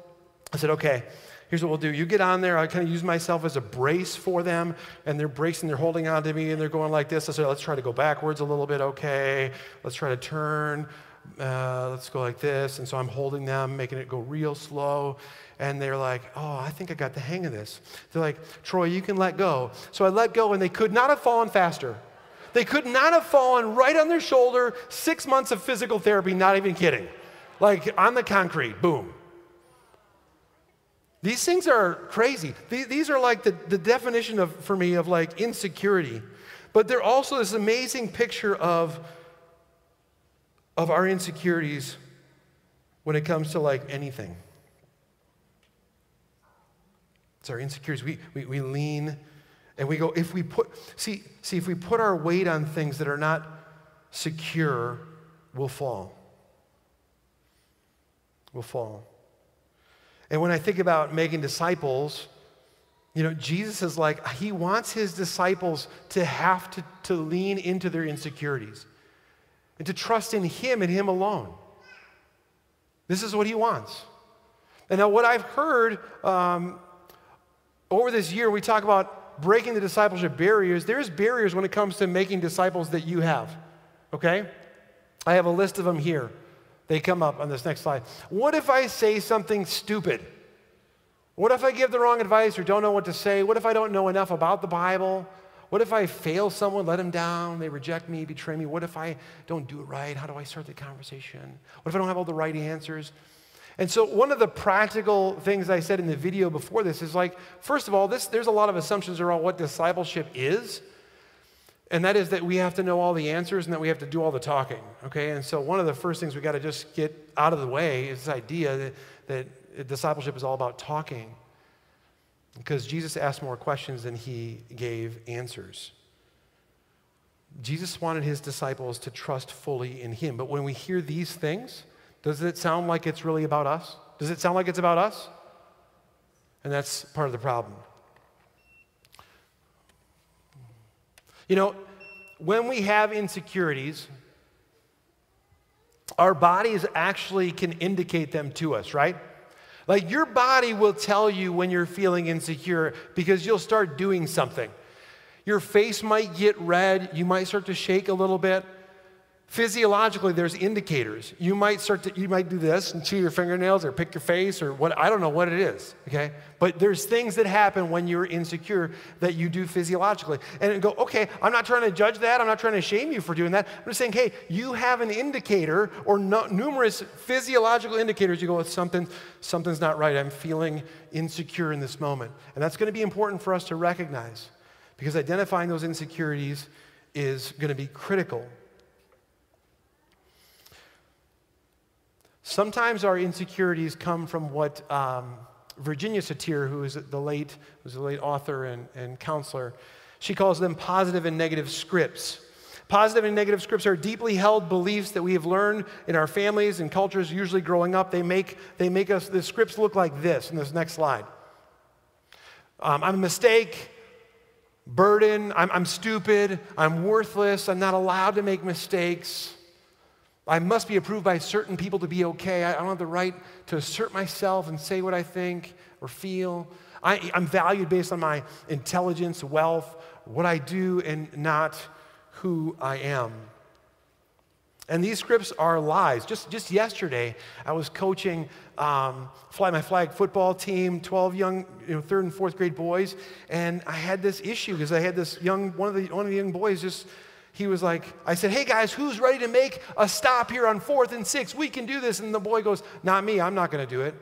S8: I said, okay, here's what we'll do. You get on there. I kind of use myself as a brace for them, and they're bracing, they're holding on to me, and they're going like this. I said, let's try to go backwards a little bit, okay? Let's try to turn uh, let's go like this. And so I'm holding them, making it go real slow. And they're like, oh, I think I got the hang of this. They're like, Troy, you can let go. So I let go, and they could not have fallen faster. They could not have fallen right on their shoulder, six months of physical therapy, not even kidding. Like on the concrete, boom. These things are crazy. These are like the, the definition of, for me, of like insecurity. But they're also this amazing picture of, of our insecurities when it comes to like anything. It's our insecurities. We, we, we lean and we go, if we put, see, see, if we put our weight on things that are not secure, we'll fall. We'll fall. And when I think about making disciples, you know, Jesus is like, he wants his disciples to have to, to lean into their insecurities and to trust in him and him alone. This is what he wants. And now, what I've heard um, over this year, we talk about breaking the discipleship barriers, there's barriers when it comes to making disciples that you have. Okay? I have a list of them here. They come up on this next slide. What if I say something stupid? What if I give the wrong advice or don't know what to say? What if I don't know enough about the Bible? What if I fail someone, let them down, they reject me, betray me? What if I don't do it right? How do I start the conversation? What if I don't have all the right answers? And so, one of the practical things I said in the video before this is like, first of all, this, there's a lot of assumptions around what discipleship is. And that is that we have to know all the answers and that we have to do all the talking, okay? And so, one of the first things we got to just get out of the way is this idea that, that discipleship is all about talking. Because Jesus asked more questions than he gave answers. Jesus wanted his disciples to trust fully in him. But when we hear these things, does it sound like it's really about us? Does it sound like it's about us? And that's part of the problem. You know, when we have insecurities, our bodies actually can indicate them to us, right? Like your body will tell you when you're feeling insecure because you'll start doing something. Your face might get red, you might start to shake a little bit. Physiologically, there's indicators. You might start to, you might do this and chew your fingernails or pick your face or what, I don't know what it is, okay? But there's things that happen when you're insecure that you do physiologically. And go, okay, I'm not trying to judge that. I'm not trying to shame you for doing that. I'm just saying, hey, you have an indicator or no, numerous physiological indicators. You go, with something, something's not right. I'm feeling insecure in this moment. And that's going to be important for us to recognize because identifying those insecurities is going to be critical Sometimes our insecurities come from what um, Virginia Satir, who is the late, was a late author and, and counselor, she calls them positive and negative scripts. Positive and negative scripts are deeply held beliefs that we have learned in our families and cultures, usually growing up. They make, they make us, the scripts look like this in this next slide. Um, I'm a mistake, burden, I'm, I'm stupid, I'm worthless, I'm not allowed to make mistakes. I must be approved by certain people to be okay. I don't have the right to assert myself and say what I think or feel. I, am valued based on my intelligence, wealth, what I do, and not who I am. And these scripts are lies. Just, just yesterday, I was coaching um, Fly My Flag football team, 12 young, you know, third and fourth grade boys, and I had this issue because I had this young, one of the, one of the young boys just he was like, I said, hey guys, who's ready to make a stop here on fourth and six? We can do this. And the boy goes, not me, I'm not going to do it.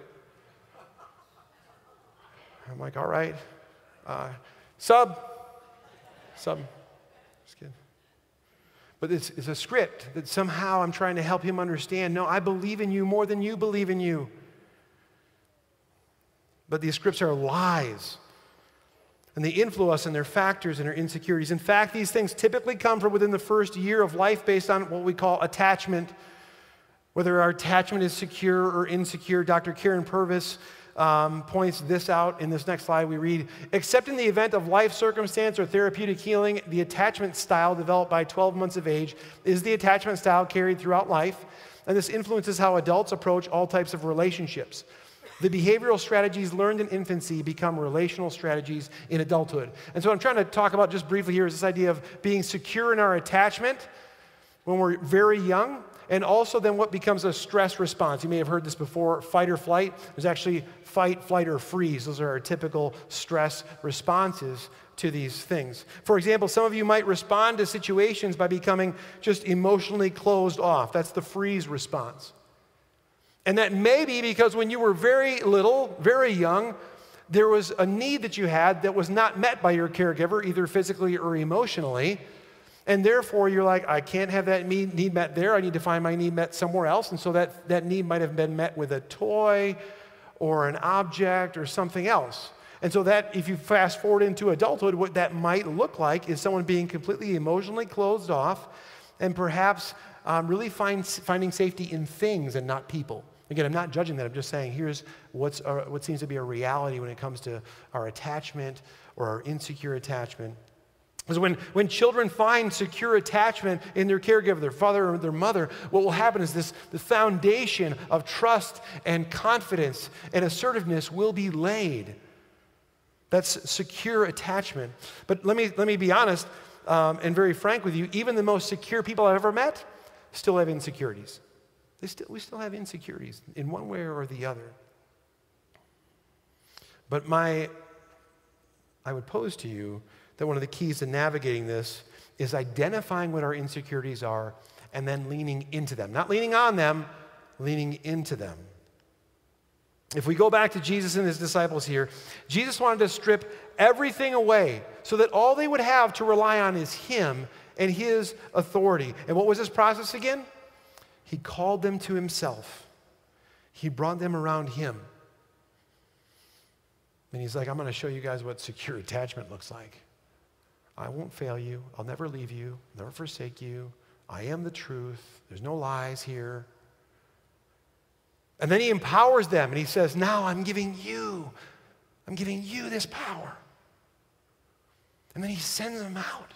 S8: I'm like, all right. Uh, sub. Sub. Just kidding. But it's, it's a script that somehow I'm trying to help him understand. No, I believe in you more than you believe in you. But these scripts are lies and they influence us and their factors and our insecurities. In fact, these things typically come from within the first year of life based on what we call attachment. Whether our attachment is secure or insecure, Dr. Karyn Purvis um, points this out in this next slide. We read, except in the event of life circumstance or therapeutic healing, the attachment style developed by 12 months of age is the attachment style carried throughout life. And this influences how adults approach all types of relationships. The behavioral strategies learned in infancy become relational strategies in adulthood. And so, what I'm trying to talk about just briefly here is this idea of being secure in our attachment when we're very young. and also then what becomes a stress response. You may have heard this before fight or flight. There's actually fight, flight, or freeze. Those are our typical stress responses to these things. For example, some of you might respond to situations by becoming just emotionally closed off. That's the freeze response. And that may be because when you were very little, very young, there was a need that you had that was not met by your caregiver, either physically or emotionally. And therefore, you're like, I can't have that need met there. I need to find my need met somewhere else. And so that, that need might have been met with a toy or an object or something else. And so that, if you fast forward into adulthood, what that might look like is someone being completely emotionally closed off and perhaps um, really find, finding safety in things and not people. Again, I'm not judging that. I'm just saying here's what's, what seems to be a reality when it comes to our attachment or our insecure attachment. Because when, when children find secure attachment in their caregiver, their father or their mother, what will happen is this the foundation of trust and confidence and assertiveness will be laid. That's secure attachment. But let me, let me be honest um, and very frank with you even the most secure people I've ever met still have insecurities. They still, we still have insecurities in one way or the other. But my, I would pose to you that one of the keys to navigating this is identifying what our insecurities are and then leaning into them. Not leaning on them, leaning into them. If we go back to Jesus and his disciples here, Jesus wanted to strip everything away so that all they would have to rely on is him and his authority. And what was this process again? He called them to himself, he brought them around him. And he's like, I'm going to show you guys what secure attachment looks like. I won't fail you. I'll never leave you, never forsake you. I am the truth. There's no lies here. And then he empowers them and he says, Now I'm giving you, I'm giving you this power. And then he sends them out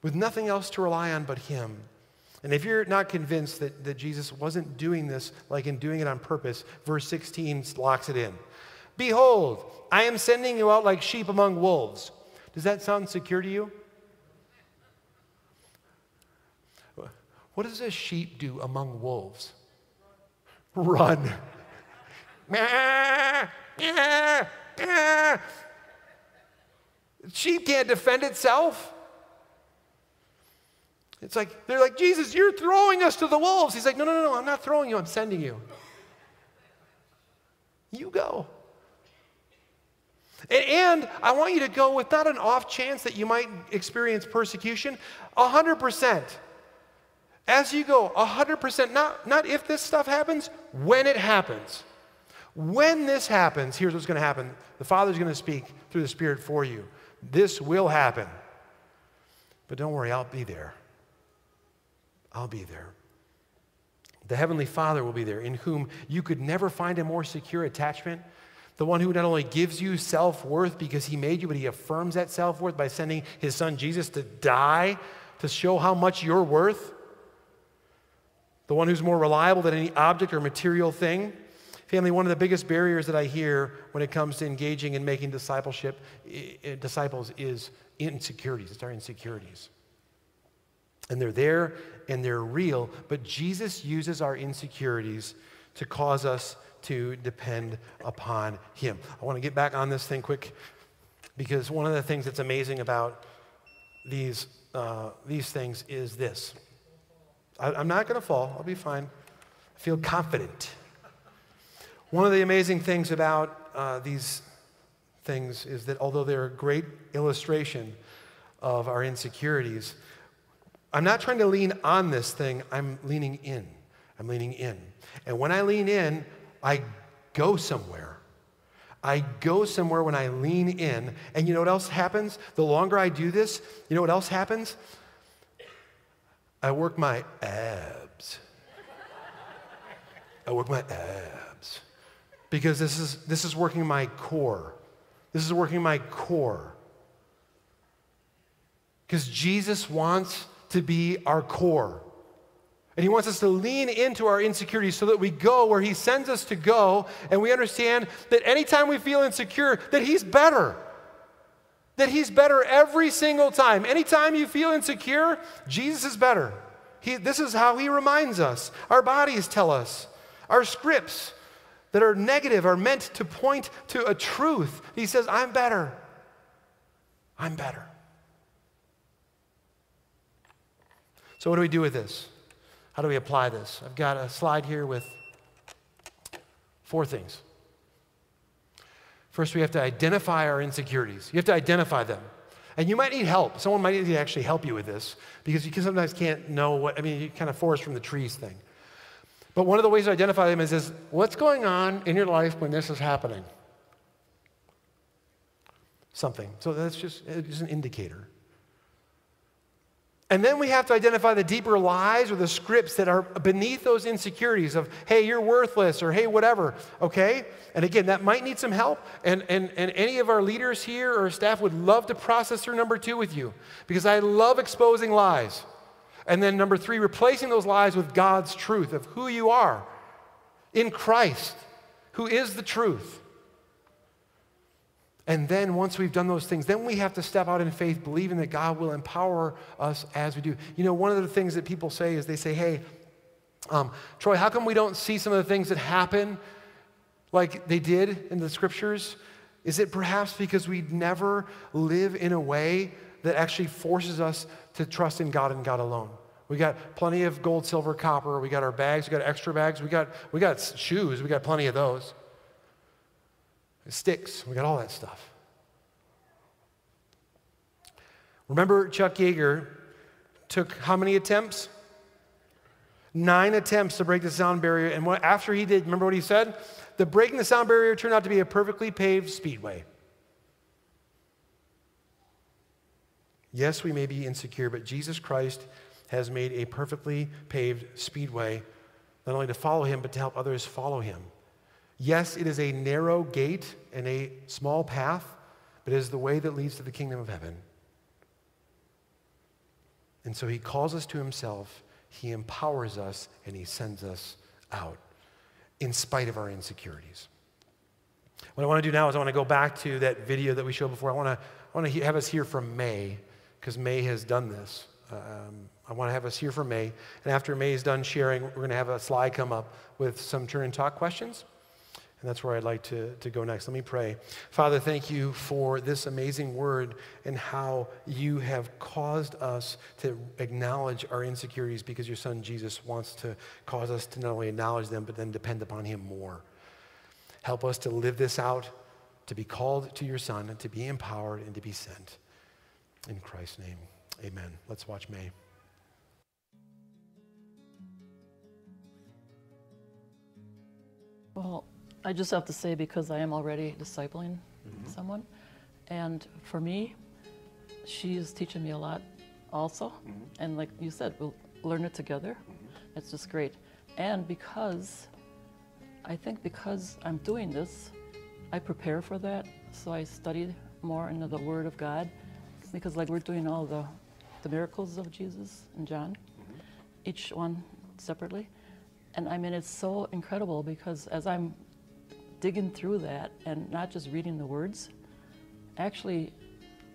S8: with nothing else to rely on but him. And if you're not convinced that, that Jesus wasn't doing this like in doing it on purpose, verse 16 locks it in. Behold, I am sending you out like sheep among wolves. Does that sound secure to you? What does a sheep do among wolves? Run. sheep can't defend itself. It's like, they're like, Jesus, you're throwing us to the wolves. He's like, no, no, no, no, I'm not throwing you, I'm sending you. You go. And, I want you to go with not an off chance that you might experience persecution, 100%. As you go, 100%, not, not if this stuff happens, when it happens. When this happens, here's what's going to happen the Father's going to speak through the Spirit for you. This will happen. But don't worry, I'll be there. I'll be there. The Heavenly Father will be there, in whom you could never find a more secure attachment. The one who not only gives you self worth because He made you, but He affirms that self worth by sending His Son Jesus to die to show how much you're worth. The one who's more reliable than any object or material thing. Family, one of the biggest barriers that I hear when it comes to engaging and making discipleship, disciples is insecurities. It's our insecurities. And they're there and they're real, but Jesus uses our insecurities to cause us to depend upon Him. I want to get back on this thing quick because one of the things that's amazing about these, uh, these things is this. I, I'm not going to fall, I'll be fine. I feel confident. One of the amazing things about uh, these things is that although they're a great illustration of our insecurities, I'm not trying to lean on this thing, I'm leaning in. I'm leaning in. And when I lean in, I go somewhere. I go somewhere when I lean in. And you know what else happens? The longer I do this, you know what else happens? I work my abs. I work my abs. Because this is, this is working my core. This is working my core. Because Jesus wants to be our core. And he wants us to lean into our insecurities so that we go where he sends us to go and we understand that anytime we feel insecure that he's better. That he's better every single time. Anytime you feel insecure, Jesus is better. He, this is how he reminds us. Our bodies tell us. Our scripts that are negative are meant to point to a truth. He says, I'm better. I'm better. So, what do we do with this? How do we apply this? I've got a slide here with four things. First, we have to identify our insecurities. You have to identify them. And you might need help. Someone might need to actually help you with this because you sometimes can't know what, I mean, you kind of forest from the trees thing. But one of the ways to identify them is, is what's going on in your life when this is happening? Something. So that's just it's an indicator. And then we have to identify the deeper lies or the scripts that are beneath those insecurities of, hey, you're worthless or hey, whatever, okay? And again, that might need some help. And, and, and any of our leaders here or staff would love to process through number two with you because I love exposing lies. And then number three, replacing those lies with God's truth of who you are in Christ, who is the truth. And then once we've done those things, then we have to step out in faith, believing that God will empower us as we do. You know, one of the things that people say is they say, hey, um, Troy, how come we don't see some of the things that happen like they did in the scriptures? Is it perhaps because we never live in a way that actually forces us to trust in God and God alone? We got plenty of gold, silver, copper. We got our bags. We got extra bags. We got, we got shoes. We got plenty of those sticks. We got all that stuff. Remember, Chuck Yeager took how many attempts? Nine attempts to break the sound barrier. And what, after he did, remember what he said? The breaking the sound barrier turned out to be a perfectly paved speedway. Yes, we may be insecure, but Jesus Christ has made a perfectly paved speedway, not only to follow him, but to help others follow him. Yes, it is a narrow gate and a small path, but it is the way that leads to the kingdom of heaven. And so he calls us to himself, he empowers us, and he sends us out in spite of our insecurities. What I want to do now is I want to go back to that video that we showed before. I want to, I want to have us hear from May, because May has done this. Um, I want to have us hear from May. And after May is done sharing, we're going to have a slide come up with some turn and talk questions. And that's where I'd like to, to go next. Let me pray. Father, thank you for this amazing word and how you have caused us to acknowledge our insecurities because your son Jesus wants to cause us to not only acknowledge them, but then depend upon him more. Help us to live this out, to be called to your son, and to be empowered and to be sent. In Christ's name, amen. Let's watch May.
S6: Well, I just have to say because I am already discipling mm-hmm. someone, and for me, she is teaching me a lot, also. Mm-hmm. And like you said, we'll learn it together. Mm-hmm. It's just great. And because I think because I'm doing this, I prepare for that. So I study more into the Word of God, because like we're doing all the the miracles of Jesus and John, mm-hmm. each one separately. And I mean, it's so incredible because as I'm digging through that and not just reading the words, actually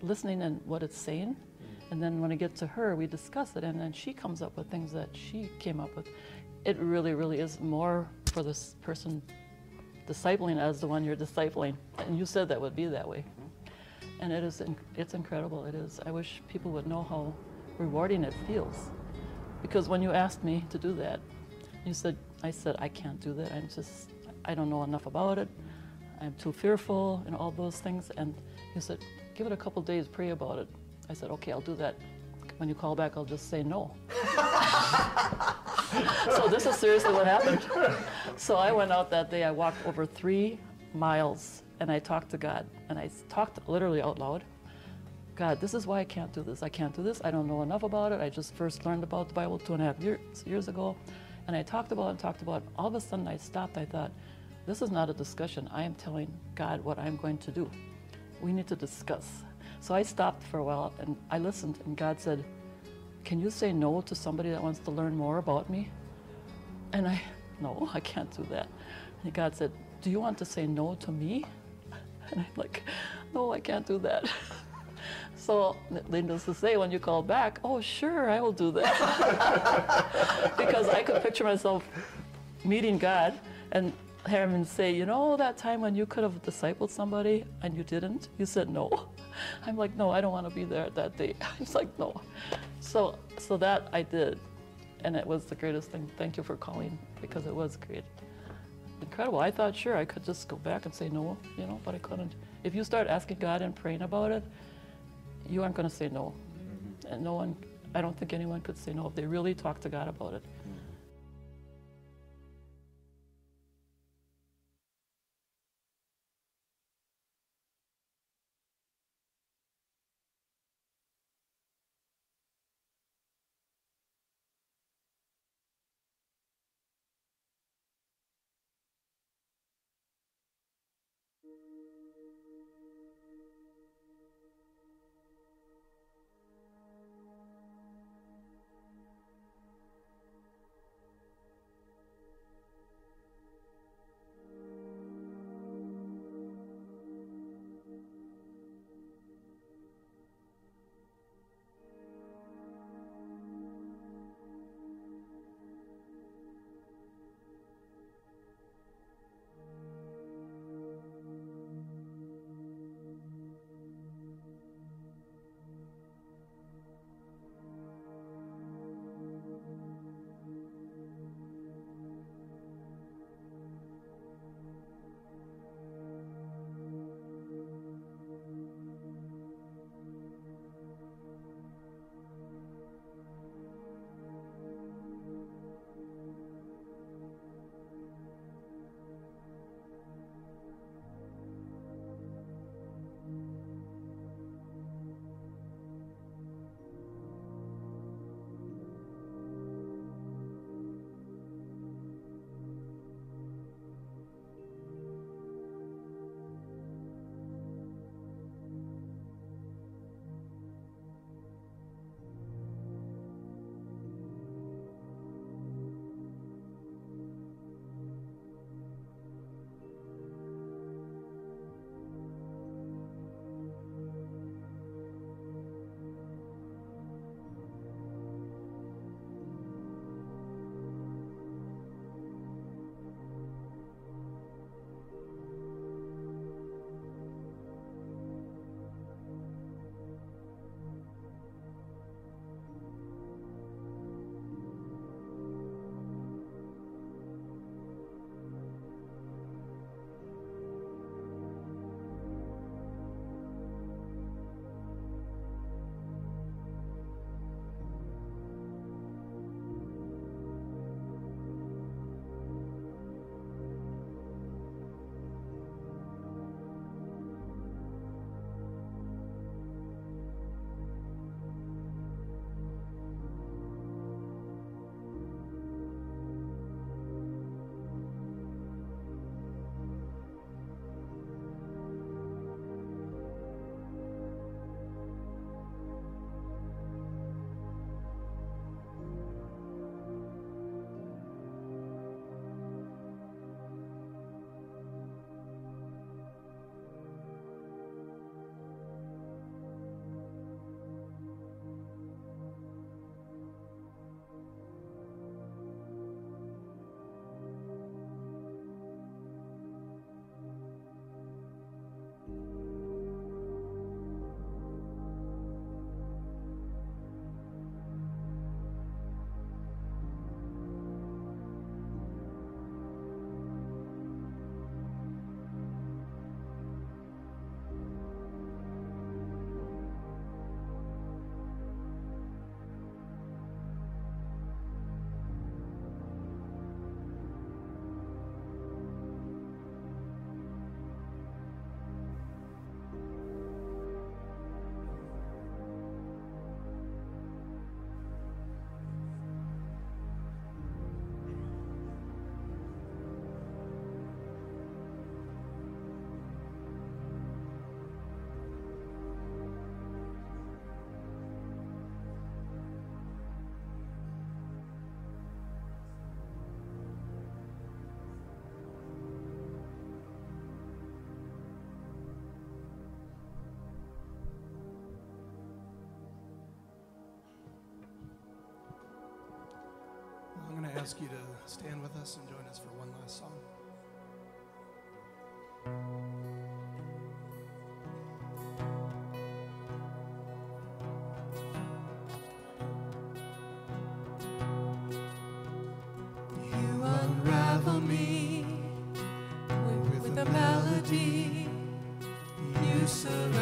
S6: listening and what it's saying. Mm. And then when I get to her, we discuss it, and then she comes up with things that she came up with. It really, really is more for this person discipling as the one you're discipling. And you said that would be that way. Mm-hmm. And it is, it's incredible. It is. I wish people would know how rewarding it feels. Because when you asked me to do that, you said, I said, I can't do that. I'm just, I don't know enough about it. I'm too fearful and all those things. And he said, give it a couple days, pray about it. I said, okay, I'll do that. When you call back, I'll just say no. so this is seriously what happened. So I went out that day. I walked over three miles and I talked to God. And I talked literally out loud. God, this is why I can't do this. I can't do this. I don't know enough about it. I just first learned about the Bible two and a half years, years ago. And I talked about it and talked about it. All of a sudden I stopped. I thought, this is not a discussion. I am telling God what I'm going to do. We need to discuss. So I stopped for a while and I listened, and God said, Can you say no to somebody that wants to learn more about me? And I, no, I can't do that. And God said, Do you want to say no to me? And I'm like, No, I can't do that. So needless to say, when you called back, oh sure, I will do that. because I could picture myself meeting God and him say, you know, that time when you could have discipled somebody and you didn't, you said no. I'm like, no, I don't want to be there that day. He's like, no. So, so that I did, and it was the greatest thing. Thank you for calling because it was great, incredible. I thought sure I could just go back and say no, you know, but I couldn't. If you start asking God and praying about it, you aren't going to say no, mm-hmm. and no one. I don't think anyone could say no if they really talk to God about it.
S2: Going to ask you to stand with us and join us for one last song.
S3: You unravel me with, a melody. You surround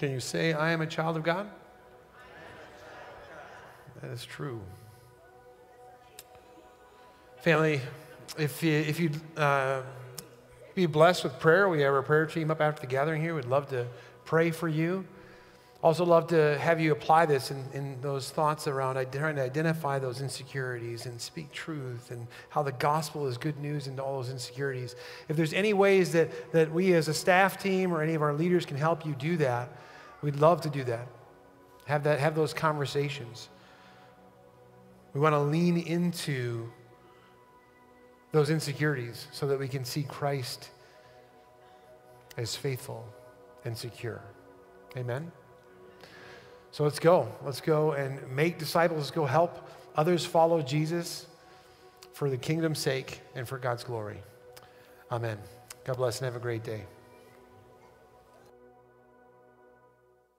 S8: Can you say, I am a child of God? That is true. Family, if you, if you uh, be blessed with prayer, we have our prayer team up after the gathering here. We'd love to pray for you. Also, love to have you apply this in, in those thoughts around trying to identify those insecurities and speak truth and how the gospel is good news into all those insecurities. If there's any ways that, that we as a staff team or any of our leaders can help you do that, we'd love to do that. Have, that, have those conversations. We want to lean into those insecurities so that we can see Christ as faithful and secure. Amen? So let's go. Let's go and make disciples. Let's go help others follow Jesus for the kingdom's sake and for God's glory. Amen. God bless and have a great day.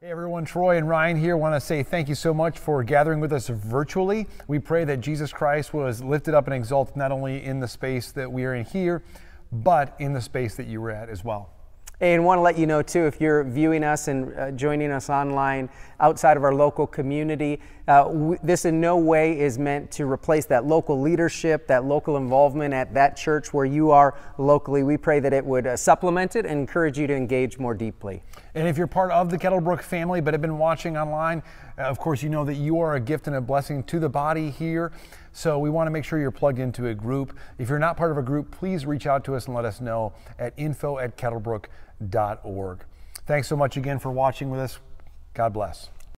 S9: Hey everyone, Troy and Ryan here. Want to say thank you so much for gathering with us virtually. We pray that Jesus Christ was lifted up and exalted not only in the space that we are in here, but in the space that you were at as well.
S10: And want to let you know too, if you're viewing us and uh, joining us online outside of our local community, uh, w- this in no way is meant to replace that local leadership, that local involvement at that church where you are locally. We pray that it would uh, supplement it and encourage you to engage more deeply.
S8: And if you're part of the Kettlebrook family but have been watching online, uh, of course, you know that you are a gift and a blessing to the body here. So we want to make sure you're plugged into a group. If you're not part of a group, please reach out to us and let us know at info at kettlebrook.org. Thanks so much again for watching with us. God bless.